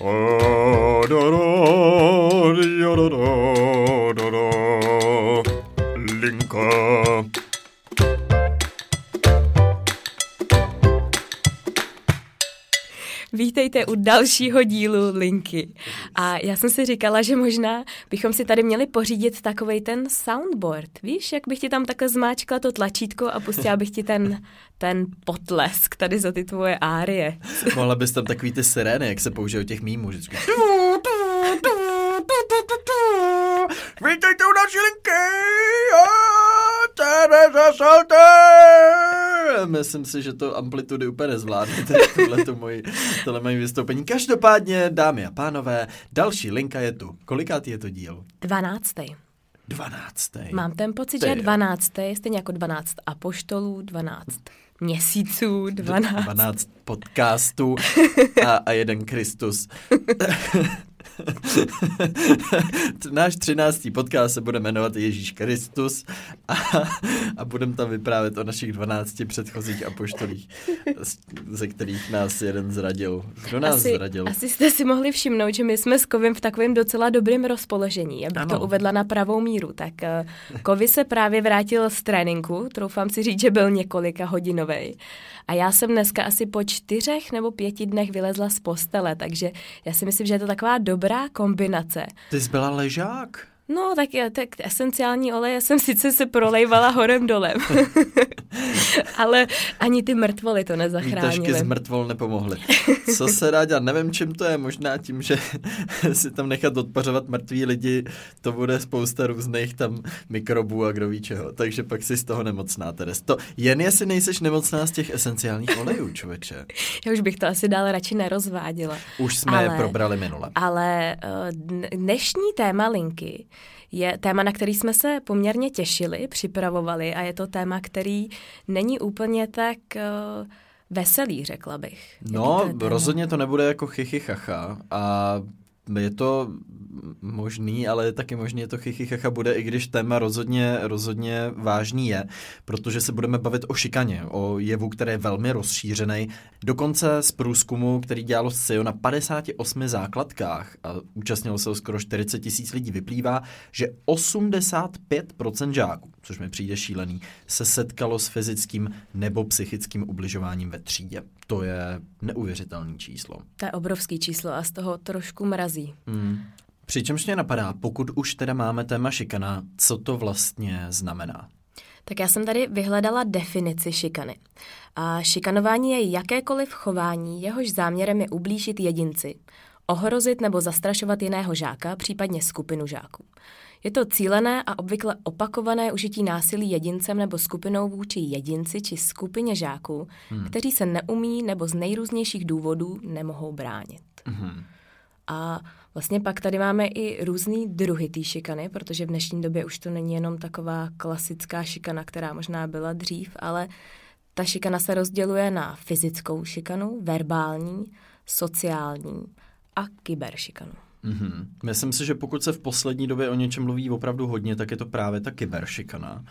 Linka. Vítejte u dalšího dílu Linky. A já jsem si říkala, že možná bychom si tady měli pořídit takový ten soundboard. Víš, jak bych ti tam takhle zmáčkla to tlačítko a pustila bych ti ten, ten potlesk tady za ty tvoje árie. Mohla bys tam takový ty sirény, jak se použijou těch mýmů vždycky. Vítejte u naší linky! Myslím si, že to amplitudy úplně nezvládnete, tohle, to moji, tohle moje vystoupení. Každopádně, dámy a pánové, další linka je tu. Kolikátý je to díl? Dvanáctý. Dvanáctý. Mám ten pocit, že je dvanáctý, stejně jako dvanáct apoštolů, dvanáct měsíců, dvanáct. Dvanáct podcastů a, a jeden Kristus. Náš třináctý podcast se bude jmenovat Ježíš Kristus a, a budeme tam vyprávět o našich dvanácti předchozích apoštolích, ze kterých nás jeden zradil. Kdo nás asi, zradil? Asi jste si mohli všimnout, že my jsme s Kovim v takovém docela dobrém rozpoložení, abych ano. to uvedla na pravou míru. Tak uh, Kovi se právě vrátil z tréninku, troufám si říct, že byl několika hodinový. A já jsem dneska asi po čtyřech nebo pěti dnech vylezla z postele, takže já si myslím, že je to taková dobrá kombinace. Ty jsi byla ležák? No, tak, tak esenciální oleje jsem sice se prolejvala horem dolem, ale ani ty mrtvoly to nezachránily. Výtažky z mrtvol nepomohly. Co se dá dělat? Nevím, čím to je. Možná tím, že si tam nechat odpařovat mrtví lidi, to bude spousta různých tam mikrobů a kdo ví čeho. Takže pak si z toho nemocná, Teres. To jen jestli nejseš nemocná z těch esenciálních olejů, člověče. Já už bych to asi dál radši nerozváděla. Už jsme ale, je probrali minule. Ale uh, dnešní téma linky je téma, na který jsme se poměrně těšili, připravovali a je to téma, který není úplně tak uh, veselý, řekla bych. No, to rozhodně to nebude jako chichy chacha a je to možný, ale taky možný je to chichychacha bude, i když téma rozhodně, rozhodně vážný je, protože se budeme bavit o šikaně, o jevu, který je velmi rozšířený. Dokonce z průzkumu, který dělalo SEO na 58 základkách a účastnilo se skoro 40 tisíc lidí, vyplývá, že 85% žáků, což mi přijde šílený, se setkalo s fyzickým nebo psychickým ubližováním ve třídě. To je neuvěřitelné číslo. To je obrovský číslo a z toho trošku mrazí. Hmm. Přičemž mě napadá, pokud už teda máme téma šikana, co to vlastně znamená? Tak já jsem tady vyhledala definici šikany. A šikanování je jakékoliv chování, jehož záměrem je ublížit jedinci, ohrozit nebo zastrašovat jiného žáka, případně skupinu žáků. Je to cílené a obvykle opakované užití násilí jedincem nebo skupinou vůči jedinci či skupině žáků, hmm. kteří se neumí nebo z nejrůznějších důvodů nemohou bránit. Hmm. A vlastně pak tady máme i různý druhy té šikany, protože v dnešní době už to není jenom taková klasická šikana, která možná byla dřív, ale ta šikana se rozděluje na fyzickou šikanu, verbální, sociální a kyberšikanu. Mm-hmm. Myslím si, že pokud se v poslední době o něčem mluví opravdu hodně, tak je to právě ta kyberšikana.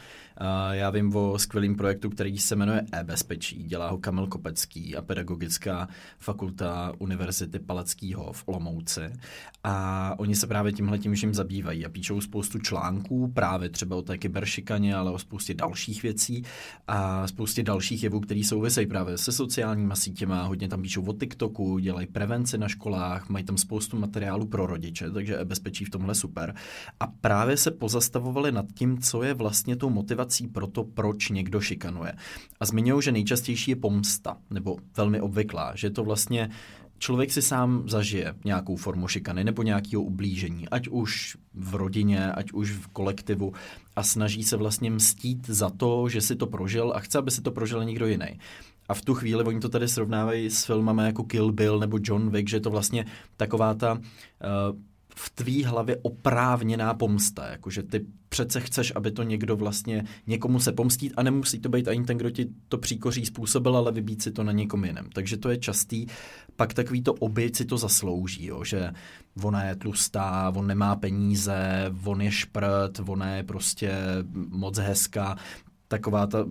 Já vím o skvělém projektu, který se jmenuje e-bezpečí. Dělá ho Kamil Kopecký a Pedagogická fakulta Univerzity Palackého v Olomouci. A oni se právě tímhle tím vším zabývají a píšou spoustu článků právě třeba o té kyberšikaně, ale o spoustě dalších věcí a spoustě dalších jevů, které souvisejí právě se sociálníma sítěma. Hodně tam píšou o TikToku, dělají prevenci na školách, mají tam spoustu materiálu pro rodiče, takže e-bezpečí v tomhle super. A právě se pozastavovali nad tím, co je vlastně tou motivací motivací pro to, proč někdo šikanuje. A zmiňují, že nejčastější je pomsta, nebo velmi obvyklá, že to vlastně člověk si sám zažije nějakou formu šikany nebo nějakého ublížení, ať už v rodině, ať už v kolektivu a snaží se vlastně mstít za to, že si to prožil a chce, aby si to prožil někdo jiný. A v tu chvíli oni to tady srovnávají s filmami jako Kill Bill nebo John Wick, že je to vlastně taková ta uh, v tvý hlavě oprávněná pomsta, jakože ty přece chceš, aby to někdo vlastně někomu se pomstít a nemusí to být ani ten, kdo ti to příkoří způsobil, ale vybít si to na někom jiném. Takže to je častý. Pak takový to oběť si to zaslouží, jo, že ona je tlustá, on nemá peníze, on je šprt, ona je prostě moc hezká taková ta,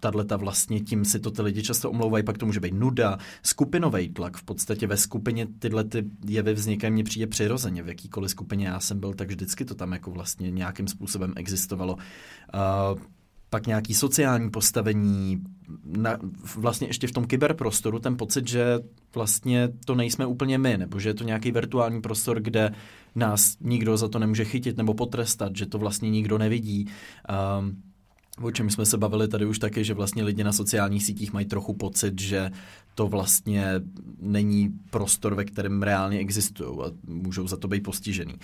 tato vlastně tím si to ty lidi často omlouvají, pak to může být nuda, skupinový tlak, v podstatě ve skupině tyhle ty jevy vznikají, mně přijde přirozeně, v jakýkoliv skupině já jsem byl, tak vždycky to tam jako vlastně nějakým způsobem existovalo. Uh, pak nějaký sociální postavení, na, vlastně ještě v tom kyberprostoru ten pocit, že vlastně to nejsme úplně my, nebo že je to nějaký virtuální prostor, kde nás nikdo za to nemůže chytit nebo potrestat, že to vlastně nikdo nevidí. Um, o čem jsme se bavili tady už taky, že vlastně lidi na sociálních sítích mají trochu pocit, že to vlastně není prostor, ve kterém reálně existují a můžou za to být postižený. Uh,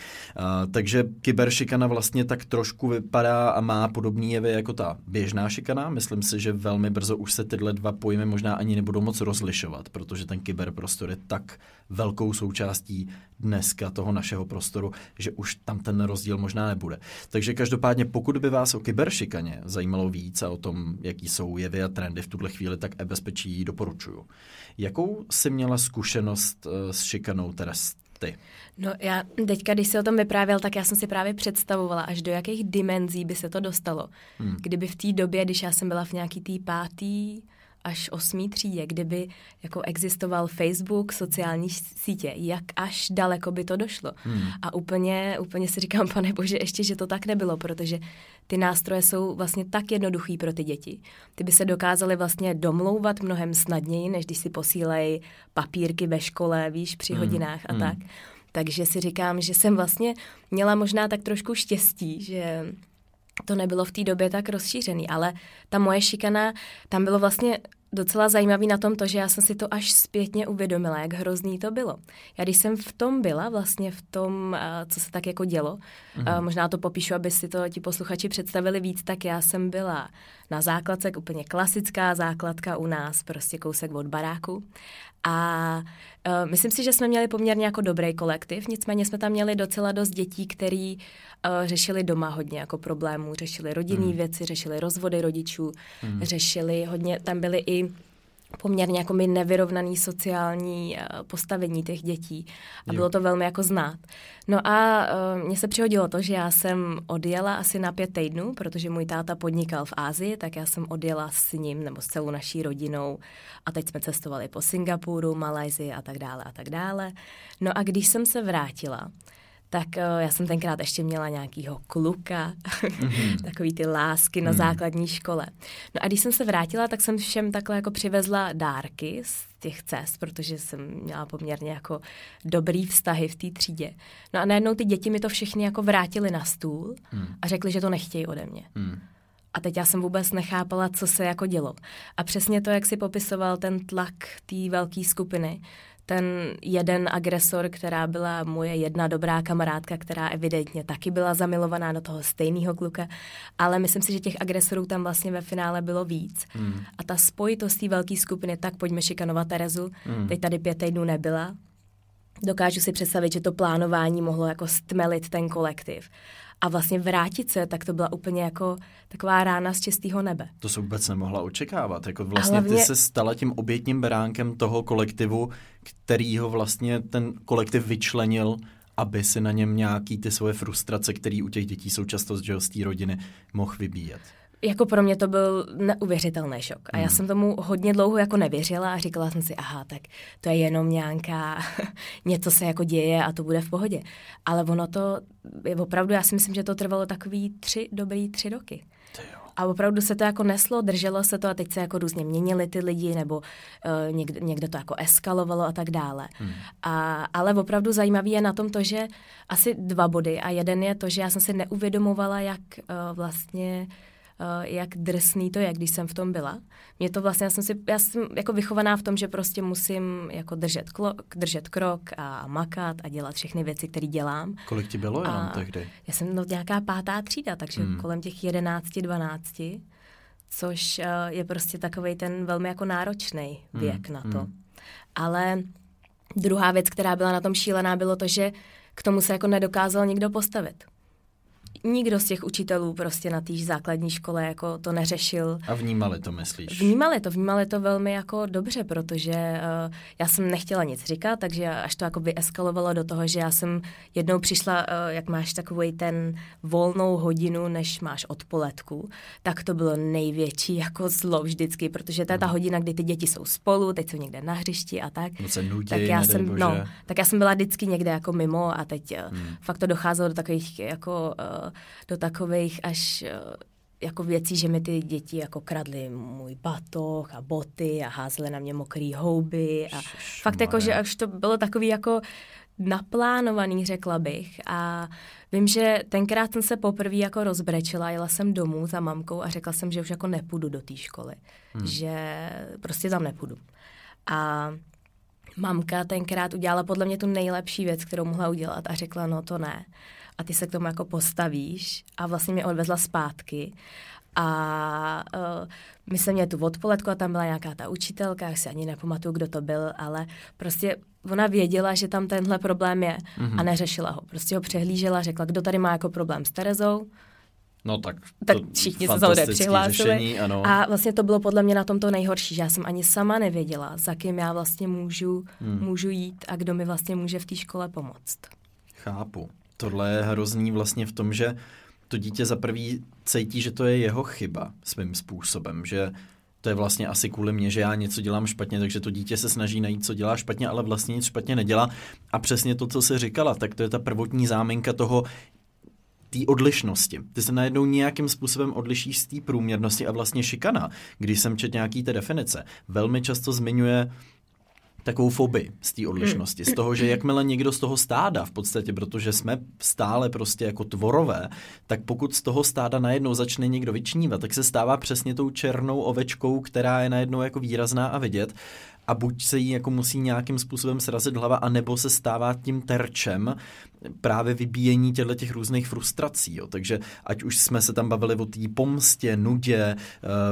takže kyberšikana vlastně tak trošku vypadá a má podobný jevy jako ta běžná šikana. Myslím si, že velmi brzo už se tyhle dva pojmy možná ani nebudou moc rozlišovat, protože ten kyberprostor je tak velkou součástí dneska toho našeho prostoru, že už tam ten rozdíl možná nebude. Takže každopádně, pokud by vás o kyberšikaně zajímalo víc a o tom, jaký jsou jevy a trendy v tuhle chvíli, tak e-bezpečí doporučuju. Jakou jsi měla zkušenost eh, s šikanou teda ty? No já teďka, když se o tom vyprávěl, tak já jsem si právě představovala, až do jakých dimenzí by se to dostalo. Hmm. Kdyby v té době, když já jsem byla v nějaký tý pátý až osmý třídě, kdyby jako existoval Facebook, sociální sítě, jak až daleko by to došlo. Hmm. A úplně, úplně si říkám, pane bože, ještě, že to tak nebylo, protože ty nástroje jsou vlastně tak jednoduchý pro ty děti. Ty by se dokázaly vlastně domlouvat mnohem snadněji, než když si posílej papírky ve škole, víš, při hmm. hodinách a hmm. tak. Takže si říkám, že jsem vlastně měla možná tak trošku štěstí, že to nebylo v té době tak rozšířený, ale ta moje šikana, tam bylo vlastně docela zajímavý na tom to, že já jsem si to až zpětně uvědomila, jak hrozný to bylo. Já když jsem v tom byla, vlastně v tom, co se tak jako dělo, mm-hmm. možná to popíšu, aby si to ti posluchači představili víc, tak já jsem byla na základce, úplně klasická základka u nás, prostě kousek od baráku. A uh, myslím si, že jsme měli poměrně jako dobrý kolektiv, nicméně jsme tam měli docela dost dětí, který uh, řešili doma hodně jako problémů, řešili rodinné hmm. věci, řešili rozvody rodičů, hmm. řešili hodně, tam byly i poměrně jako mi nevyrovnaný sociální uh, postavení těch dětí a jo. bylo to velmi jako znát. No a uh, mně se přihodilo to, že já jsem odjela asi na pět týdnů, protože můj táta podnikal v Ázii, tak já jsem odjela s ním nebo s celou naší rodinou a teď jsme cestovali po Singapuru, Malajzii a tak dále a tak dále. No a když jsem se vrátila, tak uh, já jsem tenkrát ještě měla nějakýho kluka, mm-hmm. takový ty lásky na mm-hmm. základní škole. No a když jsem se vrátila, tak jsem všem takhle jako přivezla dárky z těch cest, protože jsem měla poměrně jako dobrý vztahy v té třídě. No a najednou ty děti mi to všechny jako vrátili na stůl mm. a řekli, že to nechtějí ode mě. Mm. A teď já jsem vůbec nechápala, co se jako dělo. A přesně to, jak si popisoval ten tlak té velké skupiny, ten jeden agresor, která byla moje jedna dobrá kamarádka, která evidentně taky byla zamilovaná do toho stejného kluka, ale myslím si, že těch agresorů tam vlastně ve finále bylo víc. Hmm. A ta spojitost té velké skupiny, tak pojďme šikanovat Terezu, hmm. teď tady pět týdnů nebyla. Dokážu si představit, že to plánování mohlo jako stmelit ten kolektiv a vlastně vrátit se, tak to byla úplně jako taková rána z čistého nebe. To se vůbec nemohla očekávat. Jako vlastně hlavně... ty se stala tím obětním beránkem toho kolektivu, který ho vlastně ten kolektiv vyčlenil aby si na něm nějaký ty svoje frustrace, které u těch dětí jsou často z té rodiny, mohl vybíjet jako pro mě to byl neuvěřitelný šok. A já hmm. jsem tomu hodně dlouho jako nevěřila a říkala jsem si, aha, tak to je jenom nějaká, něco se jako děje a to bude v pohodě. Ale ono to, je opravdu, já si myslím, že to trvalo takový tři, dobrý tři roky. A opravdu se to jako neslo, drželo se to a teď se jako různě měnili ty lidi nebo uh, někde, někde to jako eskalovalo a tak dále. Hmm. A, ale opravdu zajímavý je na tom to, že asi dva body a jeden je to, že já jsem si neuvědomovala, jak uh, vlastně Eh, jak drsný to je, když jsem v tom byla. Mě to vlastně, já jsem, si, já jsem jako vychovaná v tom, že prostě musím jako držet, klo, držet krok a makat a dělat všechny věci, které dělám. Kolik ti bylo jenom tehdy? Já jsem no, nějaká pátá třída, takže hmm. kolem těch jedenácti, dvanácti, což uh, je prostě takový ten velmi jako náročný hmm. věk hmm. na to. Hmm. Ale druhá věc, která byla na tom šílená, bylo to, že k tomu se jako nedokázal nikdo postavit nikdo z těch učitelů prostě na té základní škole jako to neřešil. A vnímali to, myslíš? Vnímali to, vnímali to velmi jako dobře, protože uh, já jsem nechtěla nic říkat, takže až to jako vyeskalovalo do toho, že já jsem jednou přišla, uh, jak máš takový ten volnou hodinu, než máš odpoledku, tak to bylo největší jako zlo vždycky, protože to je ta mhm. hodina, kdy ty děti jsou spolu, teď jsou někde na hřišti a tak. No se nudí, tak já jsem, bože. no, tak já jsem byla vždycky někde jako mimo a teď hmm. fakt to docházelo do takových jako uh, do takových až uh, jako věcí, že mi ty děti jako kradly můj batoh a boty a házely na mě mokrý houby a fakt jako, že až to bylo takový jako naplánovaný, řekla bych. A vím, že tenkrát jsem se poprvé jako rozbrečila, jela jsem domů za mamkou a řekla jsem, že už jako nepůjdu do té školy. Hmm. Že prostě tam nepůjdu. A mamka tenkrát udělala podle mě tu nejlepší věc, kterou mohla udělat a řekla, no to ne. A ty se k tomu jako postavíš a vlastně mě odvezla zpátky. A uh, my jsme měli tu odpoledku a tam byla nějaká ta učitelka, já si ani nepamatuju, kdo to byl, ale prostě ona věděla, že tam tenhle problém je mm-hmm. a mhm. neřešila ho. Prostě ho přehlížela, řekla, kdo tady má jako problém s Terezou, No tak, tak všichni se samozřejmě přihlásili. Řešení, ano. A vlastně to bylo podle mě na tom to nejhorší, že já jsem ani sama nevěděla, za kým já vlastně můžu, hmm. můžu jít a kdo mi vlastně může v té škole pomoct. Chápu. Tohle je hrozný vlastně v tom, že to dítě za prvý cítí, že to je jeho chyba svým způsobem, že to je vlastně asi kvůli mě, že já něco dělám špatně, takže to dítě se snaží najít, co dělá špatně, ale vlastně nic špatně nedělá. A přesně to, co se říkala, tak to je ta prvotní záminka toho, té odlišnosti. Ty se najednou nějakým způsobem odlišíš z té průměrnosti a vlastně šikana, když jsem čet nějaký té definice, velmi často zmiňuje takovou fobii z té odlišnosti, z toho, že jakmile někdo z toho stáda, v podstatě, protože jsme stále prostě jako tvorové, tak pokud z toho stáda najednou začne někdo vyčnívat, tak se stává přesně tou černou ovečkou, která je najednou jako výrazná a vidět a buď se jí jako musí nějakým způsobem srazit hlava, anebo se stává tím terčem právě vybíjení těchto těch různých frustrací. Jo. Takže ať už jsme se tam bavili o té pomstě, nudě, eh,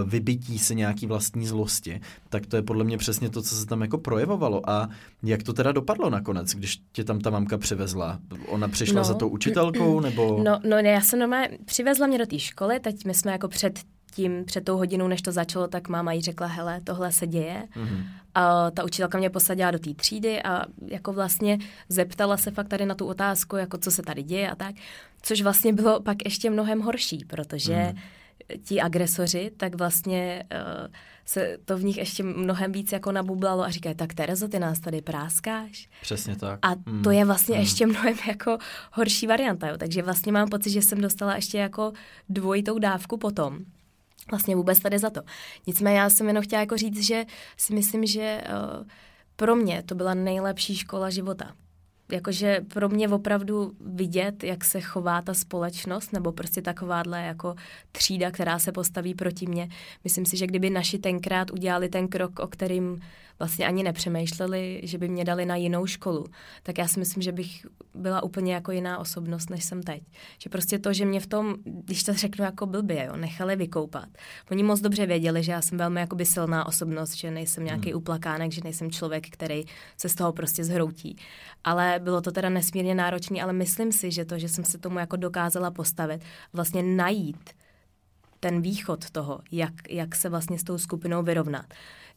vybití se nějaký vlastní zlosti, tak to je podle mě přesně to, co se tam jako projevovalo. A jak to teda dopadlo nakonec, když tě tam ta mamka přivezla? Ona přišla no, za tou učitelkou, nebo... No, no já jsem doma, přivezla mě do té školy, teď my jsme jako před tím, před tou hodinou, než to začalo, tak máma jí řekla, hele, tohle se děje. Mm-hmm. A ta učitelka mě posadila do té třídy a jako vlastně zeptala se fakt tady na tu otázku, jako co se tady děje a tak. Což vlastně bylo pak ještě mnohem horší, protože mm. ti agresoři, tak vlastně uh, se to v nich ještě mnohem víc jako nabublalo a říkají, tak Terezo, ty nás tady práskáš. Přesně tak. A mm. to je vlastně mm. ještě mnohem jako horší varianta, jo. Takže vlastně mám pocit, že jsem dostala ještě jako dvojitou dávku potom vlastně vůbec tady za to. Nicméně já jsem jenom chtěla jako říct, že si myslím, že uh, pro mě to byla nejlepší škola života. Jakože pro mě opravdu vidět, jak se chová ta společnost, nebo prostě takováhle jako třída, která se postaví proti mně. Myslím si, že kdyby naši tenkrát udělali ten krok, o kterým vlastně ani nepřemýšleli, že by mě dali na jinou školu, tak já si myslím, že bych byla úplně jako jiná osobnost, než jsem teď. Že prostě to, že mě v tom, když to řeknu jako blbě, jo, nechali vykoupat. Oni moc dobře věděli, že já jsem velmi jakoby silná osobnost, že nejsem nějaký hmm. uplakánek, že nejsem člověk, který se z toho prostě zhroutí. Ale bylo to teda nesmírně náročné, ale myslím si, že to, že jsem se tomu jako dokázala postavit, vlastně najít ten východ toho, jak, jak se vlastně s tou skupinou vyrovnat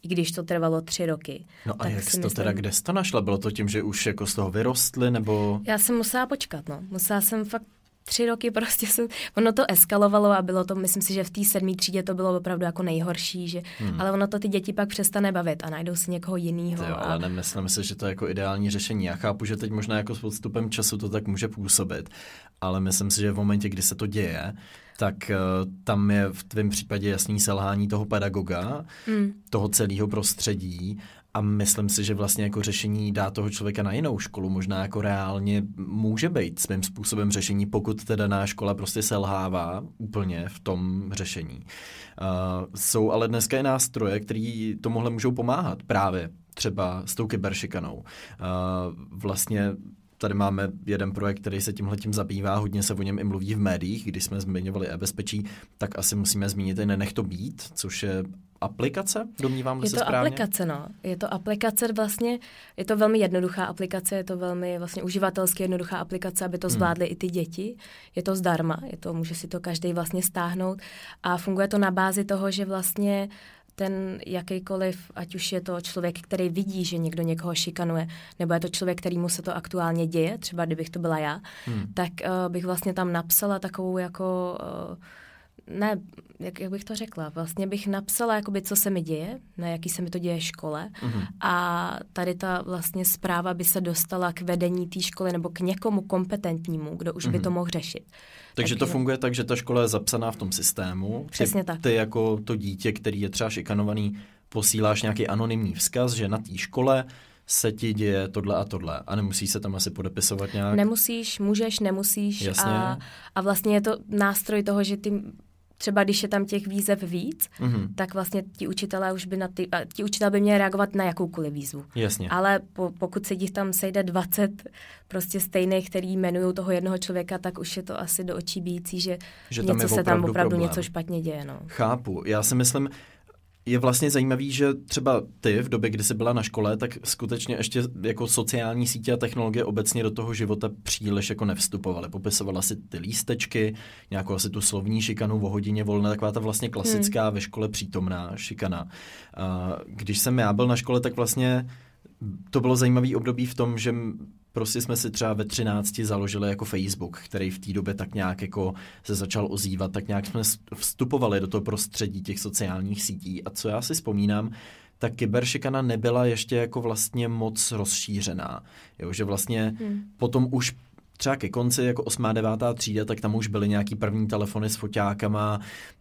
i když to trvalo tři roky. No a jak jsi to teda, kde jsi to našla? Bylo to tím, že už jako z toho vyrostly, nebo... Já jsem musela počkat, no. Musela jsem fakt tři roky prostě jsem, ono to eskalovalo a bylo to, myslím si, že v té sedmé třídě to bylo opravdu jako nejhorší, že, hmm. ale ono to ty děti pak přestane bavit a najdou si někoho jiného. Jo, a... ale nemyslím si, že to je jako ideální řešení. Já chápu, že teď možná jako s podstupem času to tak může působit, ale myslím si, že v momentě, kdy se to děje, tak uh, tam je v tvém případě jasný selhání toho pedagoga, mm. toho celého prostředí a myslím si, že vlastně jako řešení dá toho člověka na jinou školu možná jako reálně může být svým způsobem řešení, pokud teda daná škola prostě selhává úplně v tom řešení. Uh, jsou ale dneska i nástroje, které tomuhle můžou pomáhat právě třeba s tou kyberšikanou. Uh, vlastně tady máme jeden projekt, který se tímhle tím zabývá, hodně se o něm i mluví v médiích, když jsme zmiňovali e-bezpečí, tak asi musíme zmínit i Nenech to být, což je aplikace, domnívám je se to správně? aplikace, no. Je to aplikace vlastně, je to velmi jednoduchá aplikace, je to velmi vlastně uživatelsky jednoduchá aplikace, aby to hmm. zvládly hmm. i ty děti. Je to zdarma, je to, může si to každý vlastně stáhnout a funguje to na bázi toho, že vlastně ten jakýkoliv, ať už je to člověk, který vidí, že někdo někoho šikanuje, nebo je to člověk, který mu se to aktuálně děje, třeba kdybych to byla já, hmm. tak uh, bych vlastně tam napsala takovou jako... Uh, ne, jak, jak bych to řekla, vlastně bych napsala, jakoby, co se mi děje, na jaký se mi to děje škole mm-hmm. a tady ta vlastně zpráva by se dostala k vedení té školy nebo k někomu kompetentnímu, kdo už mm-hmm. by to mhm. mohl řešit. Takže to funguje tak, že ta škola je zapsaná v tom systému. Přesně ty, tak. Ty jako to dítě, který je třeba šikanovaný, posíláš nějaký anonymní vzkaz, že na té škole se ti děje tohle a tohle a nemusí se tam asi podepisovat nějak? Nemusíš, můžeš, nemusíš Jasně. A, a vlastně je to nástroj toho, že ty třeba když je tam těch výzev víc, mm-hmm. tak vlastně ti učitelé už by na ty, ti učitelé by měli reagovat na jakoukoliv výzvu. Jasně. Ale po, pokud se jich tam sejde 20 prostě stejných, který jmenují toho jednoho člověka, tak už je to asi do očí bíjící, že, že tam něco se tam opravdu problém. něco špatně děje. No. Chápu. Já si myslím, je vlastně zajímavý, že třeba ty v době, kdy jsi byla na škole, tak skutečně ještě jako sociální sítě a technologie obecně do toho života příliš jako nevstupovaly. Popisovala si ty lístečky, nějakou asi tu slovní šikanu o hodině volné, taková ta vlastně klasická hmm. ve škole přítomná šikana. Když jsem já byl na škole, tak vlastně to bylo zajímavý období v tom, že prostě jsme si třeba ve 13 založili jako Facebook, který v té době tak nějak jako se začal ozývat, tak nějak jsme vstupovali do toho prostředí těch sociálních sítí. A co já si vzpomínám, ta kyberšikana nebyla ještě jako vlastně moc rozšířená. Jo, že vlastně hmm. potom už třeba ke konci, jako 8. 9. třída, tak tam už byly nějaký první telefony s foťákama,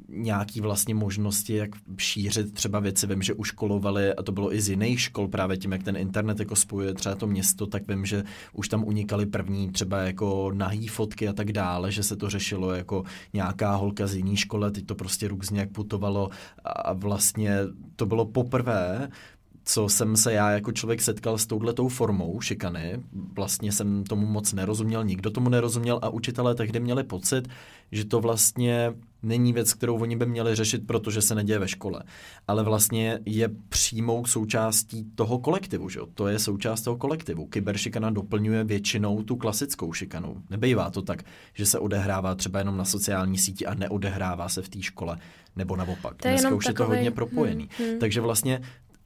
nějaký vlastně možnosti, jak šířit třeba věci. Vím, že uškolovali, a to bylo i z jiných škol, právě tím, jak ten internet jako spojuje třeba to město, tak vím, že už tam unikaly první třeba jako nahý fotky a tak dále, že se to řešilo jako nějaká holka z jiné školy, teď to prostě různě jak putovalo a vlastně to bylo poprvé, co jsem se já jako člověk setkal s touhletou formou šikany. Vlastně jsem tomu moc nerozuměl, nikdo tomu nerozuměl a učitelé tehdy měli pocit, že to vlastně není věc, kterou oni by měli řešit, protože se neděje ve škole. Ale vlastně je přímou součástí toho kolektivu, že jo? To je součást toho kolektivu. Kyberšikana doplňuje většinou tu klasickou šikanu. Nebejvá to tak, že se odehrává třeba jenom na sociální síti a neodehrává se v té škole, nebo naopak. To je Dneska už takový... je to hodně propojený. Hmm, hmm. Takže vlastně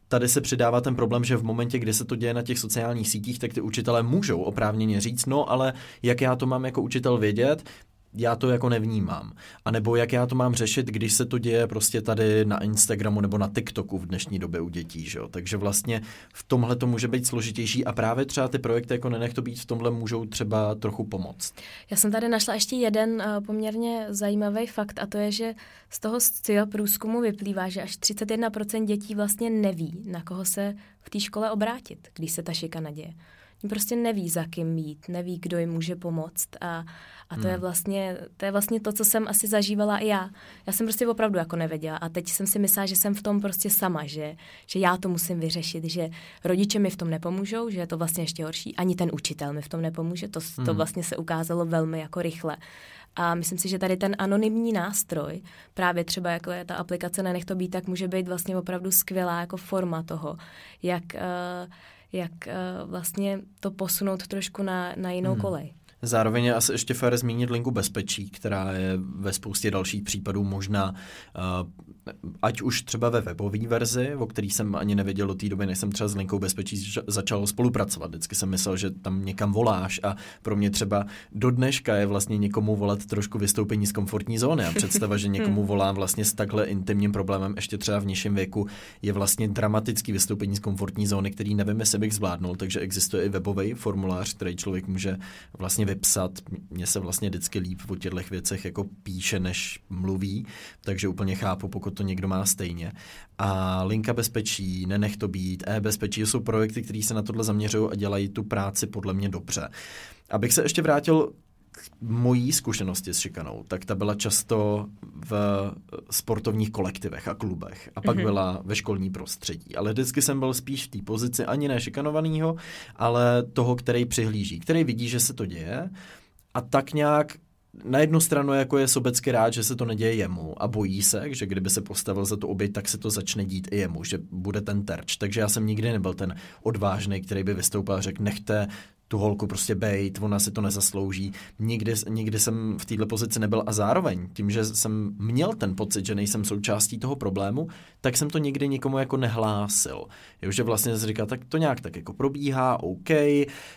tady se přidává ten problém, že v momentě, kdy se to děje na těch sociálních sítích, tak ty učitelé můžou oprávněně říct, no ale jak já to mám jako učitel vědět, já to jako nevnímám. A nebo jak já to mám řešit, když se to děje prostě tady na Instagramu nebo na TikToku v dnešní době u dětí. Že? Takže vlastně v tomhle to může být složitější a právě třeba ty projekty jako Nenech to být v tomhle můžou třeba trochu pomoct. Já jsem tady našla ještě jeden uh, poměrně zajímavý fakt a to je, že z toho SCIO průzkumu vyplývá, že až 31% dětí vlastně neví, na koho se v té škole obrátit, když se ta šikana děje prostě neví, za kým jít, neví, kdo jim může pomoct a, a to, hmm. je vlastně, to je vlastně to, co jsem asi zažívala i já. Já jsem prostě opravdu jako nevěděla a teď jsem si myslela, že jsem v tom prostě sama, že, že já to musím vyřešit, že rodiče mi v tom nepomůžou, že je to vlastně ještě horší, ani ten učitel mi v tom nepomůže, to, hmm. to vlastně se ukázalo velmi jako rychle. A myslím si, že tady ten anonymní nástroj, právě třeba jako je ta aplikace Nenech to být, tak může být vlastně opravdu skvělá jako forma toho, jak uh, jak uh, vlastně to posunout trošku na, na jinou hmm. kolej. Zároveň je asi ještě fér zmínit linku bezpečí, která je ve spoustě dalších případů možná, uh, ať už třeba ve webové verzi, o který jsem ani nevěděl do té doby, než jsem třeba s linkou bezpečí začal spolupracovat. Vždycky jsem myslel, že tam někam voláš a pro mě třeba do dneška je vlastně někomu volat trošku vystoupení z komfortní zóny a představa, že někomu volám vlastně s takhle intimním problémem ještě třeba v nižším věku je vlastně dramatický vystoupení z komfortní zóny, který nevím, jestli bych zvládnul, takže existuje i webový formulář, který člověk může vlastně vypsat. Mně se vlastně vždycky líp o těchto věcech jako píše, než mluví, takže úplně chápu, pokud to někdo má stejně. A linka bezpečí, nenech to být, e-bezpečí, jsou projekty, které se na tohle zaměřují a dělají tu práci podle mě dobře. Abych se ještě vrátil mojí zkušenosti s šikanou, tak ta byla často v sportovních kolektivech a klubech a pak mm-hmm. byla ve školní prostředí. Ale vždycky jsem byl spíš v té pozici ani ne šikanovaného, ale toho, který přihlíží, který vidí, že se to děje a tak nějak na jednu stranu jako je sobecky rád, že se to neděje jemu a bojí se, že kdyby se postavil za tu oběť, tak se to začne dít i jemu, že bude ten terč. Takže já jsem nikdy nebyl ten odvážný, který by vystoupil a řekl, nechte tu holku prostě bejt, ona si to nezaslouží. Nikdy, nikdy jsem v této pozici nebyl a zároveň tím, že jsem měl ten pocit, že nejsem součástí toho problému, tak jsem to nikdy nikomu jako nehlásil. Jo, že vlastně se říká, tak to nějak tak jako probíhá, OK,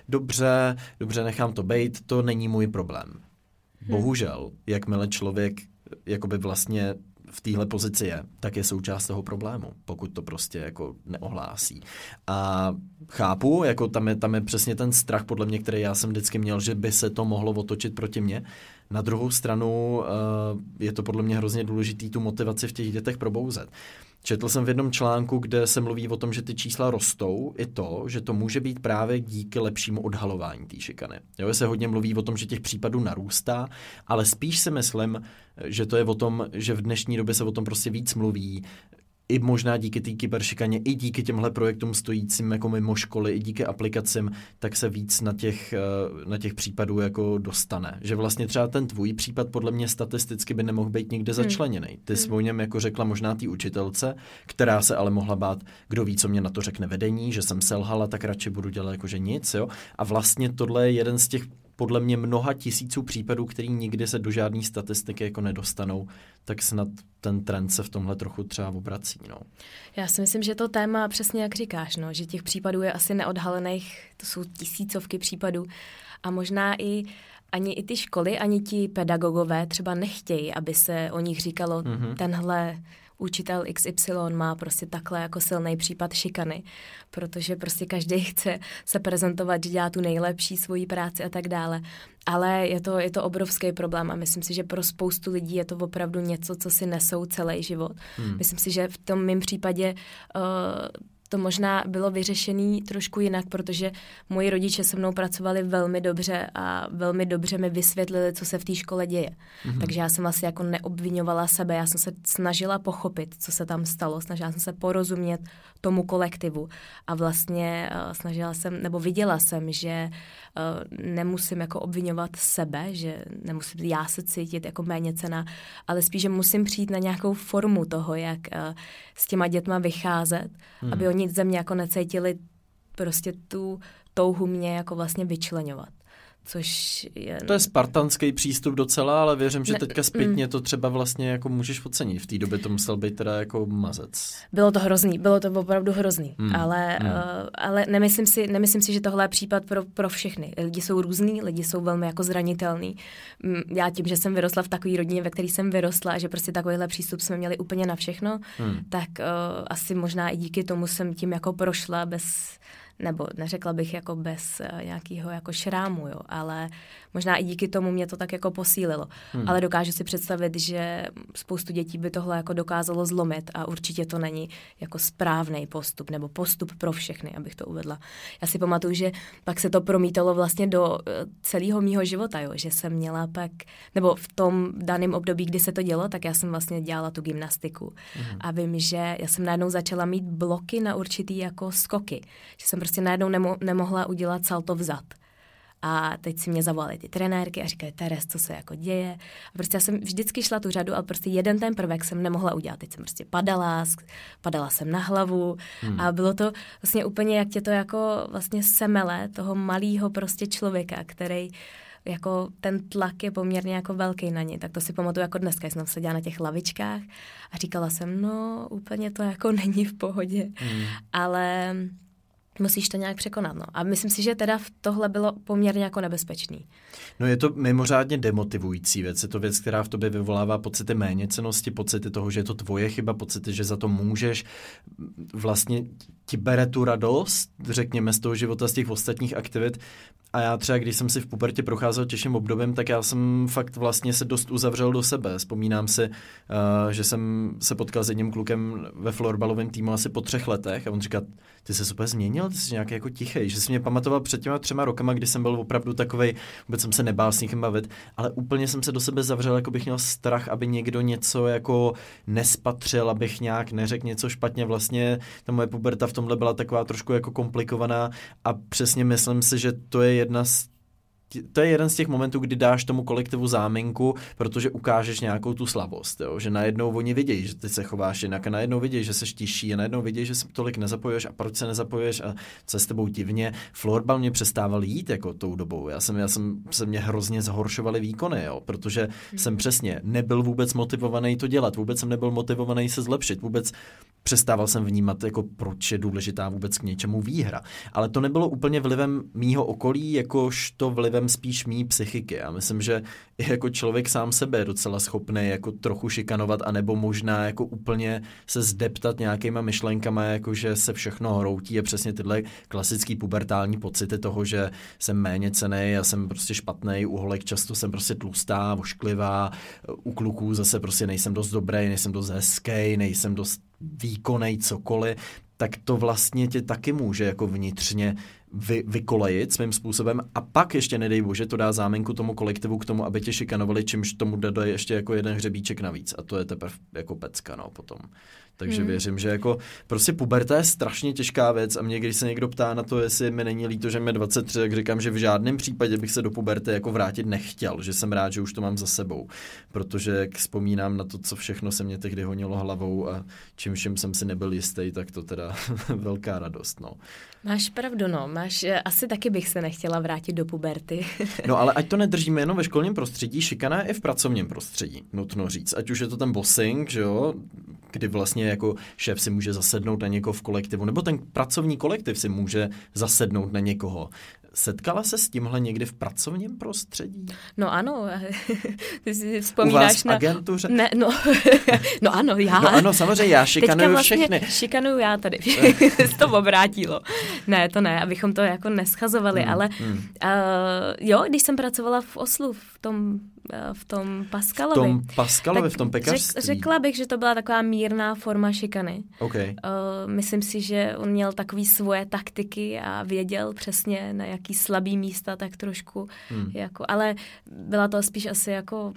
dobře, dobře, nechám to bejt, to není můj problém. Hmm. Bohužel, jakmile člověk jakoby vlastně v téhle pozici je, tak je součást toho problému, pokud to prostě jako neohlásí. A chápu, jako tam je, tam je přesně ten strach, podle mě, který já jsem vždycky měl, že by se to mohlo otočit proti mně. Na druhou stranu uh, je to podle mě hrozně důležitý tu motivaci v těch dětech probouzet. Četl jsem v jednom článku, kde se mluví o tom, že ty čísla rostou, i to, že to může být právě díky lepšímu odhalování té šikany. Jo, se hodně mluví o tom, že těch případů narůstá, ale spíš si myslím, že to je o tom, že v dnešní době se o tom prostě víc mluví, i možná díky té kyberšikaně, i díky těmhle projektům stojícím jako mimo školy, i díky aplikacím, tak se víc na těch, eh, na těch případů jako dostane. Že vlastně třeba ten tvůj případ podle mě statisticky by nemohl být nikde hmm. začleněný. Ty jsi hmm. o něm jako řekla možná té učitelce, která se ale mohla bát, kdo ví, co mě na to řekne vedení, že jsem selhala, tak radši budu dělat jakože nic. Jo? A vlastně tohle je jeden z těch podle mě mnoha tisíců případů, který nikdy se do žádné statistiky jako nedostanou, tak snad ten trend se v tomhle trochu třeba obrací. No. Já si myslím, že to téma přesně jak říkáš, no, že těch případů je asi neodhalených, to jsou tisícovky případů a možná i ani i ty školy, ani ti pedagogové třeba nechtějí, aby se o nich říkalo, mm-hmm. tenhle učitel XY má prostě takhle jako silný případ šikany, protože prostě každý chce se prezentovat, že dělá tu nejlepší svoji práci a tak dále. Ale je to, je to obrovský problém a myslím si, že pro spoustu lidí je to opravdu něco, co si nesou celý život. Hmm. Myslím si, že v tom mém případě uh, to možná bylo vyřešené trošku jinak, protože moji rodiče se mnou pracovali velmi dobře a velmi dobře mi vysvětlili, co se v té škole děje. Mm-hmm. Takže já jsem vlastně jako neobvinovala sebe, já jsem se snažila pochopit, co se tam stalo, snažila jsem se porozumět tomu kolektivu a vlastně uh, snažila jsem, nebo viděla jsem, že uh, nemusím jako obvinovat sebe, že nemusím já se cítit jako méně cena, ale spíš, že musím přijít na nějakou formu toho, jak uh, s těma dětma vycházet, hmm. aby oni ze mě jako necítili prostě tu touhu mě jako vlastně vyčlenovat což je... To je spartanský přístup docela, ale věřím, že ne, teďka zpětně mm. to třeba vlastně jako můžeš ocenit. V té době to musel být teda jako mazec. Bylo to hrozný, bylo to opravdu hrozný, mm. ale, mm. Uh, ale nemyslím, si, nemyslím si, že tohle je případ pro, pro všechny. Lidi jsou různý, lidi jsou velmi jako zranitelný. Mm, já tím, že jsem vyrostla v takové rodině, ve které jsem vyrostla a že prostě takovýhle přístup jsme měli úplně na všechno, mm. tak uh, asi možná i díky tomu jsem tím jako prošla bez nebo neřekla bych jako bez uh, nějakého jako šrámu, jo, ale možná i díky tomu mě to tak jako posílilo. Hmm. Ale dokážu si představit, že spoustu dětí by tohle jako dokázalo zlomit a určitě to není jako správný postup nebo postup pro všechny, abych to uvedla. Já si pamatuju, že pak se to promítalo vlastně do uh, celého mýho života, jo, že jsem měla pak, nebo v tom daném období, kdy se to dělo, tak já jsem vlastně dělala tu gymnastiku. Hmm. A vím, že já jsem najednou začala mít bloky na určitý jako skoky. Že jsem prostě najednou nemo- nemohla udělat salto vzad. A teď si mě zavolali ty trenérky a říkali, Teres, co se jako děje. A prostě já jsem vždycky šla tu řadu, ale prostě jeden ten prvek jsem nemohla udělat. Teď jsem prostě padala, padala jsem na hlavu hmm. a bylo to vlastně úplně, jak tě to jako vlastně semele toho malého prostě člověka, který jako ten tlak je poměrně jako velký na ně. Tak to si pamatuju jako dneska, jsem seděla na těch lavičkách a říkala jsem, no úplně to jako není v pohodě. Hmm. Ale musíš to nějak překonat. No. A myslím si, že teda tohle bylo poměrně jako nebezpečný. No je to mimořádně demotivující věc. Je to věc, která v tobě vyvolává pocity méněcenosti, pocity toho, že je to tvoje chyba, pocity, že za to můžeš. Vlastně ti bere tu radost, řekněme, z toho života, z těch ostatních aktivit. A já třeba, když jsem si v pubertě procházel těžším obdobím, tak já jsem fakt vlastně se dost uzavřel do sebe. Vzpomínám si, uh, že jsem se potkal s jedním klukem ve florbalovém týmu asi po třech letech a on říká, ty se super změnil ty jsi nějaký jako tichý, že jsi mě pamatoval před těma třema rokama, kdy jsem byl opravdu takový, vůbec jsem se nebál s někým bavit, ale úplně jsem se do sebe zavřel, jako bych měl strach, aby někdo něco jako nespatřil, abych nějak neřekl něco špatně. Vlastně ta moje puberta v tomhle byla taková trošku jako komplikovaná a přesně myslím si, že to je jedna z to je jeden z těch momentů, kdy dáš tomu kolektivu záminku, protože ukážeš nějakou tu slabost, jo? že najednou oni vidějí, že ty se chováš jinak a najednou vidějí, že se tiší a najednou vidějí, že se tolik nezapojuješ a proč se nezapojuješ a co je s tebou divně. Florbal mě přestával jít jako tou dobou. Já jsem, já jsem se mě hrozně zhoršovaly výkony, jo? protože hmm. jsem přesně nebyl vůbec motivovaný to dělat, vůbec jsem nebyl motivovaný se zlepšit, vůbec přestával jsem vnímat, jako proč je důležitá vůbec k něčemu výhra. Ale to nebylo úplně vlivem mýho okolí, jakož to vlivem spíš mý psychiky. Já myslím, že i jako člověk sám sebe je docela schopný jako trochu šikanovat, anebo možná jako úplně se zdeptat nějakýma myšlenkama, jako že se všechno hroutí a přesně tyhle klasický pubertální pocity toho, že jsem méně cený a jsem prostě špatný, u holek často jsem prostě tlustá, ošklivá, u kluků zase prostě nejsem dost dobrý, nejsem dost hezký, nejsem dost výkonej cokoliv, tak to vlastně tě taky může jako vnitřně vy, vykolejit svým způsobem a pak ještě nedej bože to dá záminku tomu kolektivu k tomu, aby tě šikanovali, čímž tomu dá ještě jako jeden hřebíček navíc a to je teprve jako pecka no potom. Takže hmm. věřím, že jako prostě puberta je strašně těžká věc a mě, když se někdo ptá na to, jestli mi není líto, že mi 23, tak říkám, že v žádném případě bych se do puberty jako vrátit nechtěl, že jsem rád, že už to mám za sebou, protože jak vzpomínám na to, co všechno se mě tehdy honilo hlavou a čím všem jsem si nebyl jistý, tak to teda velká radost, no. Máš pravdu, no. Máš, eh, asi taky bych se nechtěla vrátit do puberty. no ale ať to nedržíme jenom ve školním prostředí, šikana je i v pracovním prostředí, nutno říct. Ať už je to ten bossing, že jo, kdy vlastně jako šéf si může zasednout na někoho v kolektivu, nebo ten pracovní kolektiv si může zasednout na někoho. Setkala se s tímhle někdy v pracovním prostředí? No ano, ty si vzpomínáš U vás na... agentuře? Ne, no, no ano, já. No ano, samozřejmě, já šikanuju vlastně všechny. šikanuju já tady, se to obrátilo. Ne, to ne, abychom to jako neschazovali, hmm, ale hmm. Uh, jo, když jsem pracovala v Oslu, v tom v tom Paskalovi. V tom Paskalovi, tak v tom pekařství. Řek, řekla bych, že to byla taková mírná forma šikany. Okay. Uh, myslím si, že on měl takový svoje taktiky a věděl přesně na jaký slabý místa, tak trošku hmm. jako, ale byla to spíš asi jako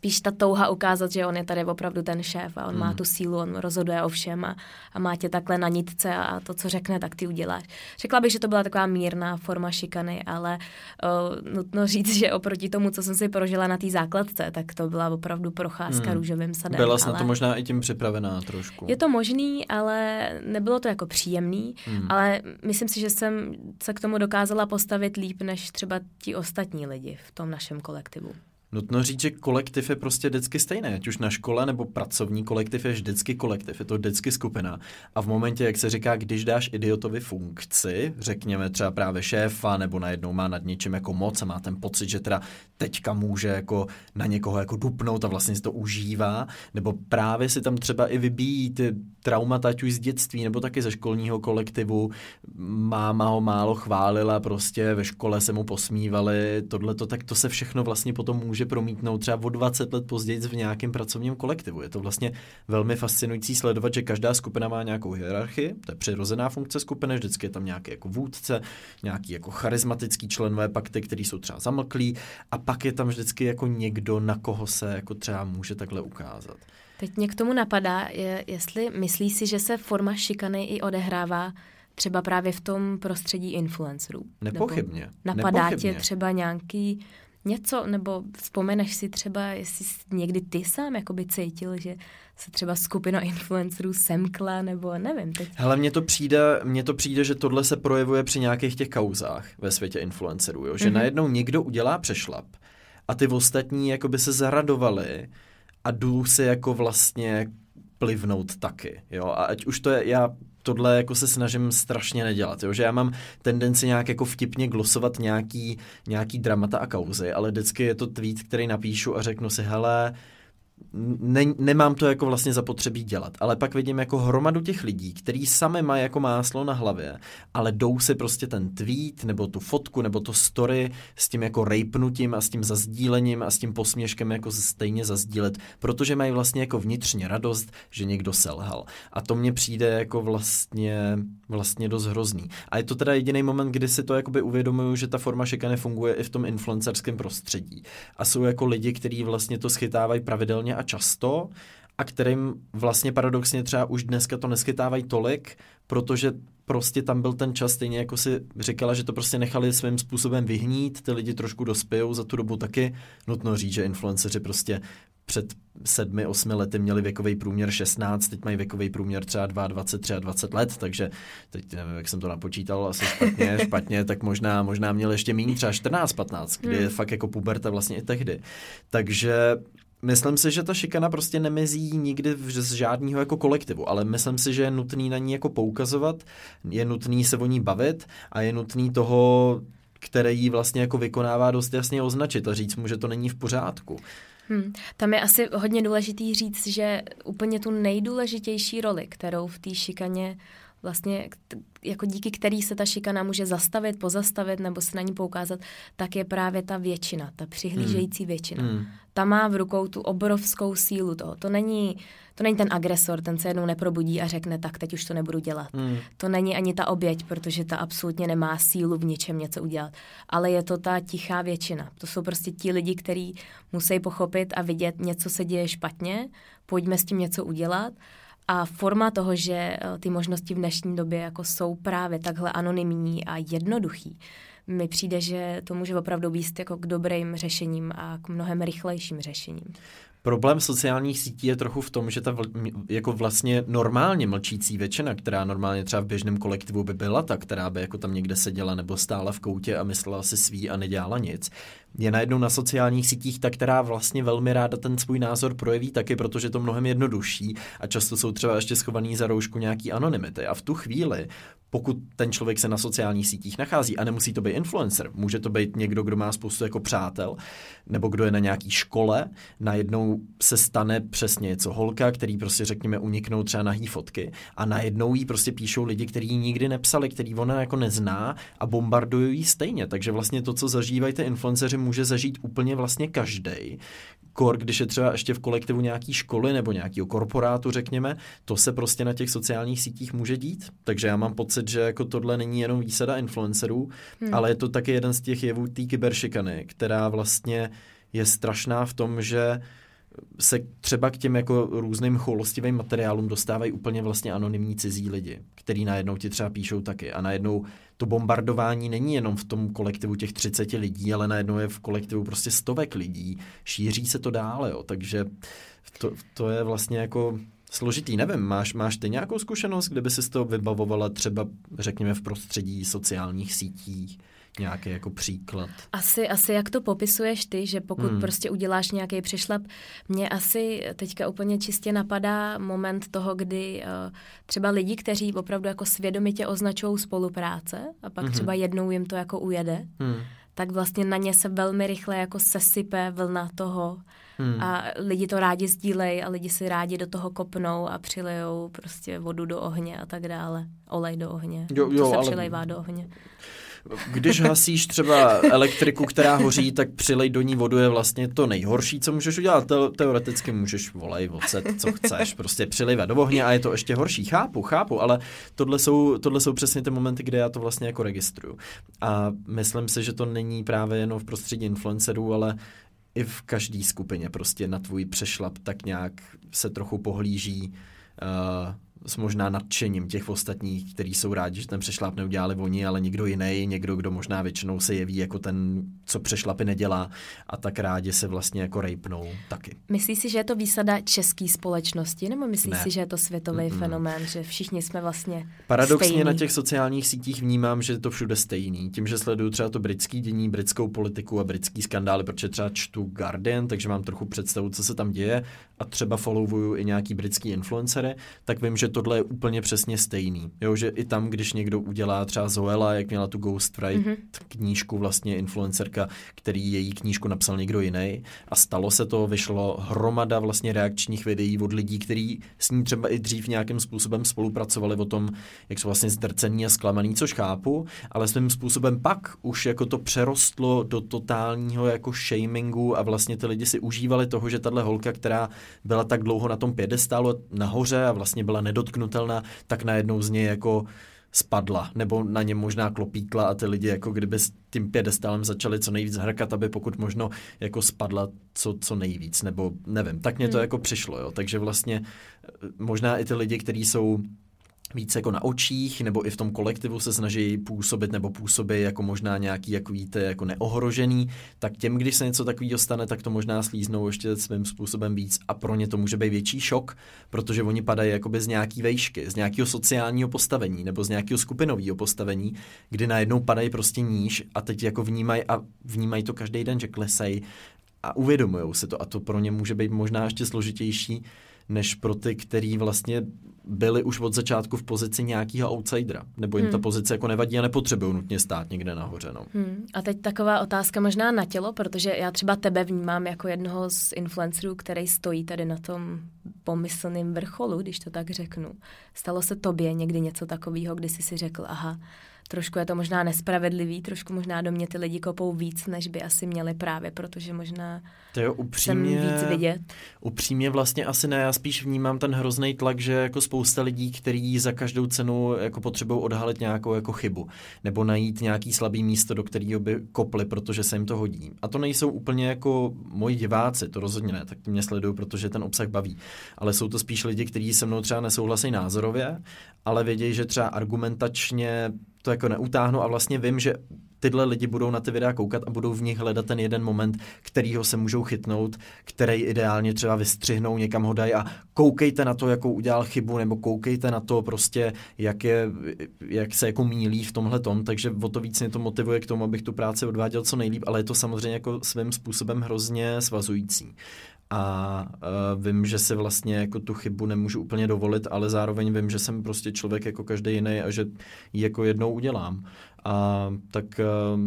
spíš ta touha ukázat, že on je tady opravdu ten šéf a on hmm. má tu sílu, on rozhoduje o všem a, a má tě takhle na nitce a to, co řekne, tak ty uděláš. Řekla bych, že to byla taková mírná forma šikany, ale uh, nutno říct, že oproti tomu, co jsem si prožila na té základce, tak to byla opravdu procházka hmm. růžovým sadem. Byla jsi ale... na to možná i tím připravená trošku. Je to možný, ale nebylo to jako příjemný, hmm. ale myslím si, že jsem se k tomu dokázala postavit líp než třeba ti ostatní lidi v tom našem kolektivu. Nutno říct, že kolektiv je prostě vždycky stejný, ať už na škole nebo pracovní kolektiv je vždycky kolektiv, je to vždycky skupina. A v momentě, jak se říká, když dáš idiotovi funkci, řekněme třeba právě šéfa, nebo najednou má nad něčím jako moc a má ten pocit, že teda teďka může jako na někoho jako dupnout a vlastně si to užívá, nebo právě si tam třeba i vybíjí ty traumata, ať už z dětství, nebo taky ze školního kolektivu. Máma ho málo chválila, prostě ve škole se mu posmívali, tohleto, tak to se všechno vlastně potom může promítnout třeba o 20 let později v nějakém pracovním kolektivu. Je to vlastně velmi fascinující sledovat, že každá skupina má nějakou hierarchii, to je přirozená funkce skupiny, vždycky je tam nějaký jako vůdce, nějaký jako charismatický členové pakty, který jsou třeba zamlklí a pak je tam vždycky jako někdo, na koho se jako třeba může takhle ukázat. Teď mě k tomu napadá, je, jestli myslí si, že se forma šikany i odehrává třeba právě v tom prostředí influencerů. Nepochybně. Nebo napadá Nepochybně. tě třeba nějaký něco, nebo vzpomeneš si třeba, jestli jsi někdy ty sám jakoby cítil, že se třeba skupina influencerů semkla, nebo nevím. Teď. Hele, mně to přijde, mně to přijde, že tohle se projevuje při nějakých těch kauzách ve světě influencerů, jo? že mm-hmm. najednou někdo udělá přešlap a ty ostatní jakoby se zaradovali a jdu si jako vlastně plivnout taky, jo, a ať už to je, já tohle jako se snažím strašně nedělat, jo? že já mám tendenci nějak jako vtipně glosovat nějaký, nějaký dramata a kauzy, ale vždycky je to tweet, který napíšu a řeknu si, hele, ne, nemám to jako vlastně zapotřebí dělat, ale pak vidím jako hromadu těch lidí, který sami mají jako máslo na hlavě, ale jdou si prostě ten tweet, nebo tu fotku, nebo to story s tím jako rejpnutím a s tím zazdílením a s tím posměškem jako stejně zazdílet, protože mají vlastně jako vnitřně radost, že někdo selhal. A to mně přijde jako vlastně, vlastně dost hrozný. A je to teda jediný moment, kdy si to jakoby uvědomuju, že ta forma šikany funguje i v tom influencerském prostředí. A jsou jako lidi, kteří vlastně to schytávají pravidelně a často a kterým vlastně paradoxně třeba už dneska to neskytávají tolik, protože prostě tam byl ten čas, stejně jako si říkala, že to prostě nechali svým způsobem vyhnít, ty lidi trošku dospějou za tu dobu taky. Nutno říct, že influenceři prostě před sedmi, osmi lety měli věkový průměr 16, teď mají věkový průměr třeba 22, 23 let, takže teď nevím, jak jsem to napočítal, asi špatně, špatně, tak možná, možná měli ještě méně, třeba 14, 15, kdy hmm. fakt jako puberta vlastně i tehdy. Takže Myslím si, že ta šikana prostě nemizí nikdy z žádného jako kolektivu, ale myslím si, že je nutný na ní jako poukazovat, je nutný se o ní bavit a je nutný toho, který ji vlastně jako vykonává dost jasně označit a říct mu, že to není v pořádku. Hmm. Tam je asi hodně důležitý říct, že úplně tu nejdůležitější roli, kterou v té šikaně vlastně jako díky který se ta šikana může zastavit, pozastavit nebo se na ní poukázat, tak je právě ta většina, ta přihlížející hmm. většina. Hmm. Ta má v rukou tu obrovskou sílu toho. To není, to není ten agresor, ten se jednou neprobudí a řekne, tak teď už to nebudu dělat. Hmm. To není ani ta oběť, protože ta absolutně nemá sílu v něčem něco udělat. Ale je to ta tichá většina. To jsou prostě ti lidi, kteří musí pochopit a vidět, něco se děje špatně, pojďme s tím něco udělat a forma toho, že eh, ty možnosti v dnešní době jako jsou právě takhle anonymní a jednoduchý, mi přijde, že to může opravdu být jako k dobrým řešením a k mnohem rychlejším řešením. Problém sociálních sítí je trochu v tom, že ta vl- jako vlastně normálně mlčící většina, která normálně třeba v běžném kolektivu by byla ta, která by jako tam někde seděla nebo stála v koutě a myslela si svý a nedělala nic, je najednou na sociálních sítích ta, která vlastně velmi ráda ten svůj názor projeví taky, protože to mnohem jednodušší a často jsou třeba ještě schovaný za roušku nějaký anonymity. A v tu chvíli, pokud ten člověk se na sociálních sítích nachází a nemusí to být influencer, může to být někdo, kdo má spoustu jako přátel, nebo kdo je na nějaký škole, najednou se stane přesně něco holka, který prostě řekněme uniknou třeba nahý fotky a najednou jí prostě píšou lidi, kteří ji nikdy nepsali, který ona jako nezná a bombardují ji stejně. Takže vlastně to, co zažívají ty influenceři, může zažít úplně vlastně každý. Kor, když je třeba ještě v kolektivu nějaký školy nebo nějakého korporátu, řekněme, to se prostě na těch sociálních sítích může dít. Takže já mám pocit, že jako tohle není jenom výsada influencerů, hmm. ale je to taky jeden z těch jevů té kyberšikany, která vlastně je strašná v tom, že se třeba k těm jako různým choulostivým materiálům dostávají úplně vlastně anonymní cizí lidi, který najednou ti třeba píšou taky. A najednou to bombardování není jenom v tom kolektivu těch 30 lidí, ale najednou je v kolektivu prostě stovek lidí, šíří se to dále, jo. takže to, to je vlastně jako složitý, nevím, máš, máš ty nějakou zkušenost, kdyby si to vybavovala třeba, řekněme, v prostředí sociálních sítí, nějaký jako příklad? Asi, asi jak to popisuješ ty, že pokud hmm. prostě uděláš nějaký přešlap, mě asi teďka úplně čistě napadá moment toho, kdy uh, třeba lidi, kteří opravdu jako svědomitě označují spolupráce a pak hmm. třeba jednou jim to jako ujede, hmm. tak vlastně na ně se velmi rychle jako sesype vlna toho, Hmm. A lidi to rádi sdílejí a lidi si rádi do toho kopnou a přilejou prostě vodu do ohně a tak dále. Olej do ohně. Jo, jo, to se ale... přilejvá do ohně. Když hasíš třeba elektriku, která hoří, tak přilej do ní vodu je vlastně to nejhorší, co můžeš udělat. Te- teoreticky můžeš volej, ocet, co chceš, prostě přilejvat do ohně a je to ještě horší. Chápu, chápu, ale tohle jsou, tohle jsou přesně ty momenty, kde já to vlastně jako registruju. A myslím si, že to není právě jenom v prostředí influencerů, ale i v každé skupině prostě na tvůj přešlap tak nějak se trochu pohlíží uh, s možná nadšením těch ostatních, kteří jsou rádi, že ten přešlap neudělali oni, ale někdo jiný, někdo, kdo možná většinou se jeví jako ten, co přešlapy nedělá a tak rádi se vlastně jako rejpnou taky. Myslíš si, že je to výsada české společnosti, nebo myslíš ne. si, že je to světový mm-hmm. fenomén, že všichni jsme vlastně Paradoxně stejný? na těch sociálních sítích vnímám, že je to všude stejný. Tím, že sleduju třeba to britský dění, britskou politiku a britský skandály, protože třeba čtu Guardian, takže mám trochu představu, co se tam děje a třeba followuju i nějaký britský influencery, tak vím, že tohle je úplně přesně stejný. Jo, že i tam, když někdo udělá třeba Zoela, jak měla tu Ghostwrite mm-hmm. knížku, vlastně influencerka, který její knížku napsal někdo jiný a stalo se to, vyšlo hromada vlastně reakčních videí od lidí, kteří s ní třeba i dřív nějakým způsobem spolupracovali o tom, jak jsou vlastně zdrcený a zklamaný, což chápu, ale svým způsobem pak už jako to přerostlo do totálního jako shamingu a vlastně ty lidi si užívali toho, že tahle holka, která byla tak dlouho na tom pědestálu nahoře a vlastně byla nedotknutelná, tak najednou z něj jako spadla, nebo na něm možná klopítla a ty lidi jako kdyby s tím pědestálem začali co nejvíc hrkat, aby pokud možno jako spadla co, co nejvíc, nebo nevím, tak mě to hmm. jako přišlo, jo, takže vlastně eh, možná i ty lidi, kteří jsou víc jako na očích, nebo i v tom kolektivu se snaží působit nebo působí jako možná nějaký, jako víte, jako neohrožený, tak těm, když se něco takového stane, tak to možná slíznou ještě svým způsobem víc a pro ně to může být větší šok, protože oni padají jakoby z nějaký vejšky, z nějakého sociálního postavení nebo z nějakého skupinového postavení, kdy najednou padají prostě níž a teď jako vnímají a vnímají to každý den, že klesají a uvědomují se to. A to pro ně může být možná ještě složitější, než pro ty, který vlastně byli už od začátku v pozici nějakého outsidera, nebo jim hmm. ta pozice jako nevadí a nepotřebují nutně stát někde nahoře. No. Hmm. A teď taková otázka možná na tělo, protože já třeba tebe vnímám jako jednoho z influencerů, který stojí tady na tom pomyslným vrcholu, když to tak řeknu. Stalo se tobě někdy něco takového, kdy jsi si řekl, aha, trošku je to možná nespravedlivý, trošku možná do mě ty lidi kopou víc, než by asi měli právě, protože možná to jo, upřímně, jsem víc vidět. Upřímně vlastně asi ne, já spíš vnímám ten hrozný tlak, že jako spousta lidí, kteří za každou cenu jako potřebují odhalit nějakou jako chybu, nebo najít nějaký slabý místo, do kterého by kopli, protože se jim to hodí. A to nejsou úplně jako moji diváci, to rozhodně ne, tak mě sledují, protože ten obsah baví. Ale jsou to spíš lidi, kteří se mnou třeba nesouhlasí názorově, ale vědějí, že třeba argumentačně to jako neutáhnu a vlastně vím, že tyhle lidi budou na ty videa koukat a budou v nich hledat ten jeden moment, kterýho se můžou chytnout, který ideálně třeba vystřihnou, někam ho dají a koukejte na to, jakou udělal chybu, nebo koukejte na to prostě, jak, je, jak se jako mílí v tomhle tom, takže o to víc mě to motivuje k tomu, abych tu práci odváděl co nejlíp, ale je to samozřejmě jako svým způsobem hrozně svazující a uh, vím, že si vlastně jako tu chybu nemůžu úplně dovolit, ale zároveň vím, že jsem prostě člověk jako každý jiný a že ji jako jednou udělám. A tak uh,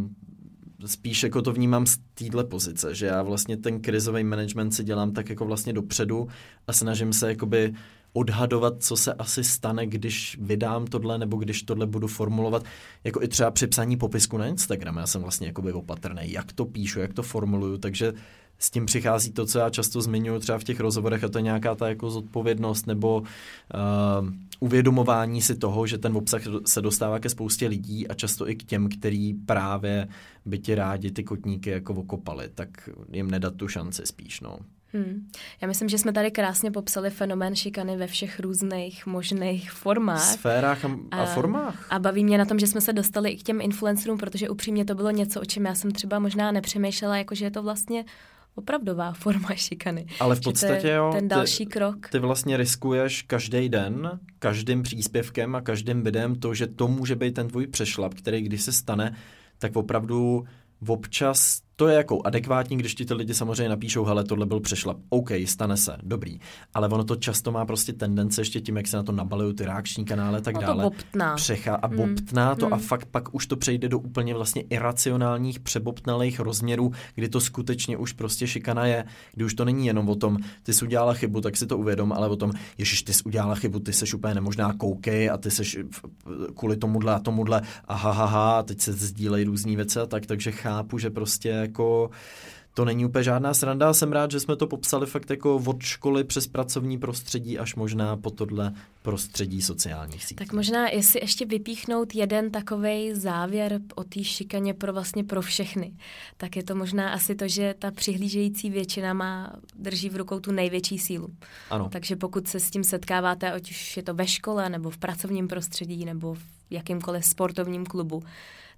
spíš jako to vnímám z téhle pozice, že já vlastně ten krizový management si dělám tak jako vlastně dopředu a snažím se jakoby odhadovat, co se asi stane, když vydám tohle, nebo když tohle budu formulovat, jako i třeba při psaní popisku na Instagram. Já jsem vlastně jakoby opatrný, jak to píšu, jak to formuluju, takže s tím přichází to, co já často zmiňuji třeba v těch rozhovorech, a to je nějaká ta jako zodpovědnost nebo uh, uvědomování si toho, že ten obsah se dostává ke spoustě lidí a často i k těm, který právě by ti rádi ty kotníky jako okopali, tak jim nedat tu šanci spíš, no. Hmm. Já myslím, že jsme tady krásně popsali fenomén šikany ve všech různých možných formách. Sférách a, a, formách. A baví mě na tom, že jsme se dostali i k těm influencerům, protože upřímně to bylo něco, o čem já jsem třeba možná nepřemýšlela, jako že je to vlastně opravdová forma šikany. Ale v podstatě jo. Ten další ty, krok. Ty vlastně riskuješ každý den, každým příspěvkem a každým videem to, že to může být ten tvůj přešlap, který když se stane, tak opravdu občas to je jako adekvátní, když ti ty lidi samozřejmě napíšou, hele, tohle byl přešlap. OK, stane se, dobrý. Ale ono to často má prostě tendence ještě tím, jak se na to nabalují ty reakční kanály tak no dále. To bobtná. Přecha a hmm. bobtná to hmm. a fakt pak už to přejde do úplně vlastně iracionálních, přebobtnalých rozměrů, kdy to skutečně už prostě šikana je, kdy už to není jenom o tom, ty jsi udělala chybu, tak si to uvědom, ale o tom, ježiš, ty jsi udělala chybu, ty jsi úplně nemožná koukej a ty jsi kvůli tomuhle a tomuhle a ha, ha, ha, teď se sdílejí různé věci a tak, takže chápu, že prostě jako to není úplně žádná sranda. Jsem rád, že jsme to popsali fakt jako od školy přes pracovní prostředí až možná po tohle prostředí sociálních sítí. Tak možná, jestli ještě vypíchnout jeden takový závěr o té šikaně pro vlastně pro všechny, tak je to možná asi to, že ta přihlížející většina má, drží v rukou tu největší sílu. Ano. Takže pokud se s tím setkáváte, ať už je to ve škole, nebo v pracovním prostředí, nebo v jakýmkoliv sportovním klubu,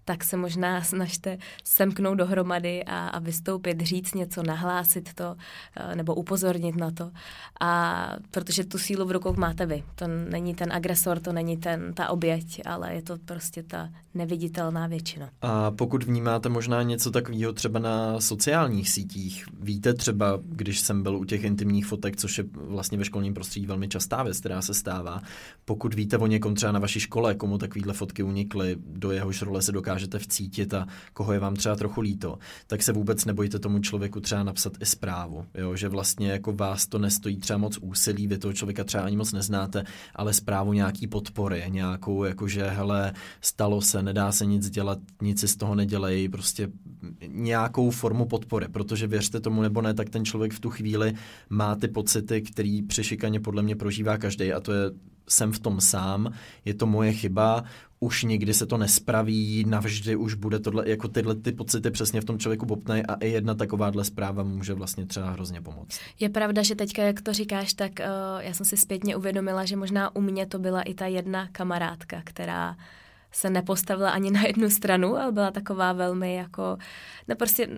tak se možná snažte semknout dohromady a, a vystoupit, říct něco, nahlásit to eh, nebo upozornit na to. A protože tu sílu v rukou máte vy. To není ten agresor, to není ten, ta oběť, ale je to prostě ta neviditelná většina. A pokud vnímáte možná něco takového třeba na sociálních sítích, víte třeba, když jsem byl u těch intimních fotek, což je vlastně ve školním prostředí velmi častá věc, která se stává, pokud víte o někom třeba na vaší škole, komu takovéhle fotky unikly, do jehož role se dokážete vcítit a koho je vám třeba trochu líto, tak se vůbec nebojte tomu člověku třeba napsat i zprávu, jo? že vlastně jako vás to nestojí třeba moc úsilí, vy toho člověka třeba ani moc neznáte, ale zprávu nějaký podpory, nějakou jakože hele, stalo se, nedá se nic dělat, nic si z toho nedělej, prostě nějakou formu podpory, protože věřte tomu nebo ne, tak ten člověk v tu chvíli má ty pocity, který při šikaně podle mě prožívá každý a to je jsem v tom sám, je to moje chyba, už nikdy se to nespraví, navždy už bude tohle, jako tyhle ty pocity přesně v tom člověku bobtnej a i jedna takováhle zpráva může vlastně třeba hrozně pomoct. Je pravda, že teďka, jak to říkáš, tak uh, já jsem si zpětně uvědomila, že možná u mě to byla i ta jedna kamarádka, která se nepostavila ani na jednu stranu, ale byla taková velmi jako, no prostě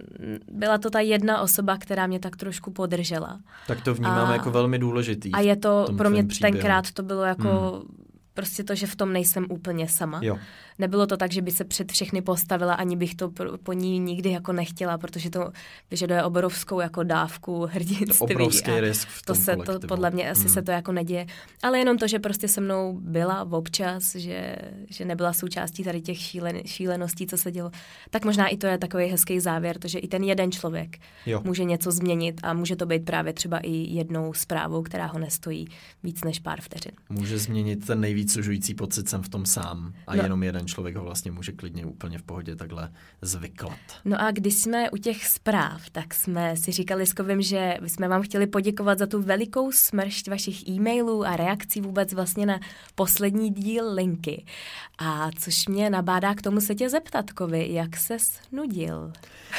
byla to ta jedna osoba, která mě tak trošku podržela. Tak to vnímám a, jako velmi důležitý. A je to, pro mě tenkrát to bylo jako hmm. Prostě to, že v tom nejsem úplně sama. Jo. Nebylo to tak, že by se před všechny postavila, ani bych to po ní nikdy jako nechtěla, protože to vyžaduje obrovskou jako dávku hrdinství. To obrovský a risk v tom to se kolektivu. to podle mě asi hmm. se to jako neděje. Ale jenom to, že prostě se mnou byla občas, že, že nebyla součástí tady těch šílen, šíleností, co se dělo, tak možná i to je takový hezký závěr, že i ten jeden člověk jo. může něco změnit a může to být právě třeba i jednou zprávou, která ho nestojí víc než pár vteřin. Může změnit ten nejvíc sužující pocit, jsem v tom sám a no. jenom jeden člověk ho vlastně může klidně úplně v pohodě takhle zvyklat. No a když jsme u těch zpráv, tak jsme si říkali s Kovim, že jsme vám chtěli poděkovat za tu velikou smršť vašich e-mailů a reakcí vůbec vlastně na poslední díl linky. A což mě nabádá k tomu se tě zeptat, Kovi, jak se nudil?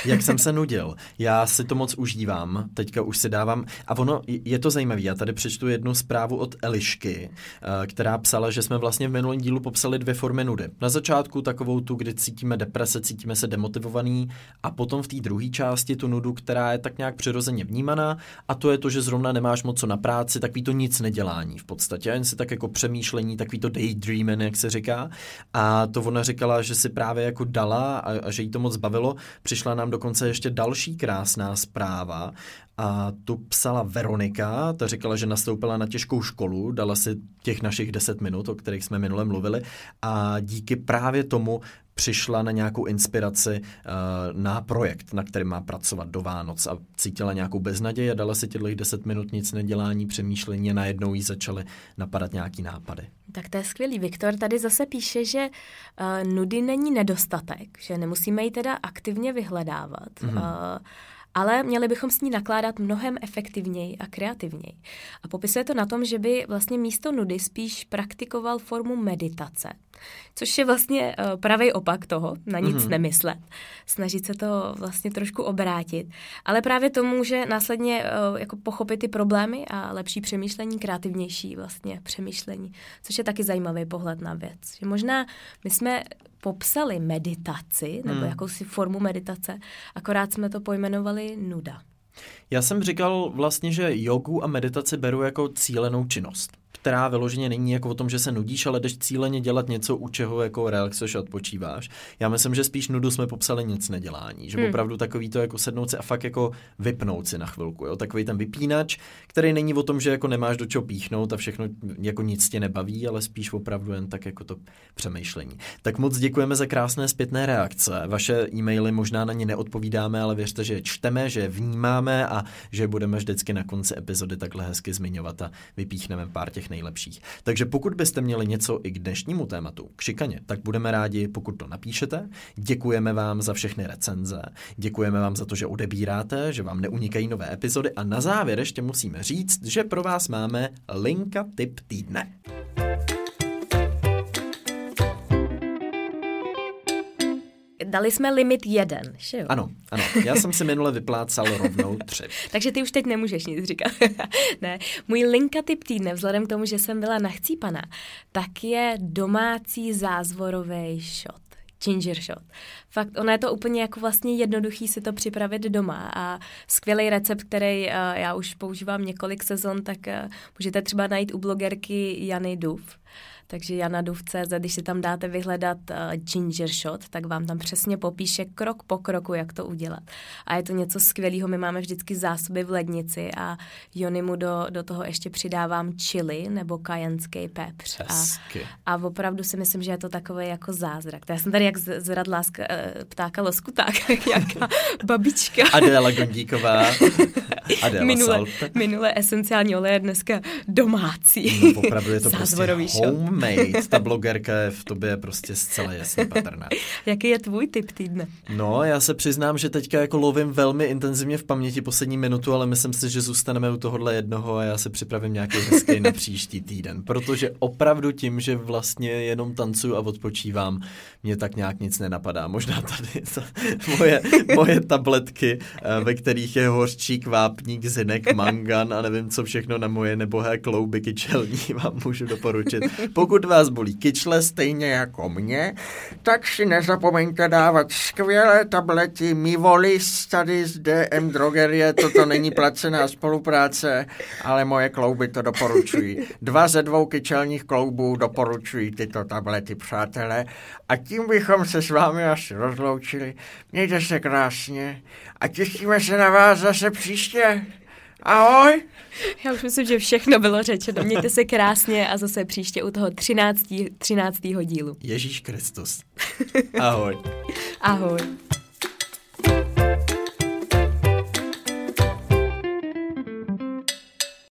Jak jsem se nudil? Já si to moc užívám, teďka už si dávám, a ono, je to zajímavé, já tady přečtu jednu zprávu od Elišky, eh, která psala, že jsme vlastně v minulém dílu popsali dvě formy nudy. Na začátku takovou tu, kdy cítíme deprese, cítíme se demotivovaný a potom v té druhé části tu nudu, která je tak nějak přirozeně vnímaná a to je to, že zrovna nemáš moc co na práci, takový to nic nedělání v podstatě, jen si tak jako přemýšlení, takový to daydreaming, jak se říká. A to ona říkala, že si právě jako dala a, a že jí to moc bavilo. Přišla nám dokonce ještě další krásná zpráva a tu psala Veronika, ta říkala, že nastoupila na těžkou školu, dala si těch našich 10 minut, o kterých jsme minule mluvili a díky právě tomu přišla na nějakou inspiraci uh, na projekt, na kterém má pracovat do Vánoc a cítila nějakou beznaděj a dala si těchto 10 minut nic nedělání, přemýšlení a najednou jí začaly napadat nějaký nápady. Tak to je skvělý. Viktor tady zase píše, že uh, nudy není nedostatek, že nemusíme ji teda aktivně vyhledávat. Mm-hmm. Uh, ale měli bychom s ní nakládat mnohem efektivněji a kreativněji. A popisuje to na tom, že by vlastně místo nudy spíš praktikoval formu meditace, což je vlastně uh, pravý opak toho, na nic mm-hmm. nemyslet. Snažit se to vlastně trošku obrátit. Ale právě to může následně uh, jako pochopit ty problémy a lepší přemýšlení, kreativnější vlastně přemýšlení, což je taky zajímavý pohled na věc. Že možná my jsme popsali meditaci, nebo hmm. jakousi formu meditace, akorát jsme to pojmenovali nuda. Já jsem říkal vlastně, že jogu a meditaci beru jako cílenou činnost která vyloženě není jako o tom, že se nudíš, ale jdeš cíleně dělat něco, u čeho jako relaxuješ a odpočíváš. Já myslím, že spíš nudu jsme popsali nic nedělání, že hmm. opravdu takový to jako sednout si a fakt jako vypnout si na chvilku, jo? takový ten vypínač, který není o tom, že jako nemáš do čeho píchnout a všechno jako nic tě nebaví, ale spíš opravdu jen tak jako to přemýšlení. Tak moc děkujeme za krásné zpětné reakce. Vaše e-maily možná na ně neodpovídáme, ale věřte, že je čteme, že je vnímáme a že budeme vždycky na konci epizody takhle hezky zmiňovat a vypíchneme pár těch nejlepších. Takže pokud byste měli něco i k dnešnímu tématu, k šikaně, tak budeme rádi, pokud to napíšete. Děkujeme vám za všechny recenze, děkujeme vám za to, že odebíráte, že vám neunikají nové epizody a na závěr ještě musíme říct, že pro vás máme linka tip týdne. Dali jsme limit jeden, že jo? Ano, ano. Já jsem si minule vyplácal rovnou tři. Takže ty už teď nemůžeš nic říkat. ne. Můj linka typ týdne, vzhledem k tomu, že jsem byla nachcípaná, tak je domácí zázvorový shot. ginger shot. Fakt, ono je to úplně jako vlastně jednoduchý si to připravit doma a skvělý recept, který uh, já už používám několik sezon, tak uh, můžete třeba najít u blogerky Jany Duf takže Jana Duv.cz, když si tam dáte vyhledat uh, ginger shot, tak vám tam přesně popíše krok po kroku, jak to udělat. A je to něco skvělého, my máme vždycky zásoby v lednici a Jony mu do, do toho ještě přidávám chili nebo kajenský pepř. A, a opravdu si myslím, že je to takové jako zázrak. To já jsem tady jak zradla z, uh, ptáka loskuták, jaká babička. Adéla Gondíková. Adéla minule, minule esenciální olej dneska domácí. No, opravdu je to prostě home homemade, ta blogerka je v tobě prostě zcela jasně patrná. Jaký je tvůj typ týdne? No, já se přiznám, že teďka jako lovím velmi intenzivně v paměti poslední minutu, ale myslím si, že zůstaneme u tohohle jednoho a já se připravím nějaký hezký na příští týden, protože opravdu tím, že vlastně jenom tancuju a odpočívám, mě tak nějak nic nenapadá. Možná tady to, moje, moje tabletky, eh, ve kterých je hořčík, vápník, zinek, mangan a nevím co všechno na moje nebohé klouby kyčelní vám můžu doporučit. Pokud vás bolí kyčle stejně jako mě, tak si nezapomeňte dávat skvělé tablety Mivolis tady z DM Drogerie. Toto není placená spolupráce, ale moje klouby to doporučují. Dva ze dvou kyčelních kloubů doporučují tyto tablety, přátelé. A tím bychom se s vámi asi rozloučili. Mějte se krásně a těšíme se na vás zase příště. Ahoj! Já už myslím, že všechno bylo řečeno. Mějte se krásně a zase příště u toho 13. 13. dílu. Ježíš Kristus. Ahoj. Ahoj.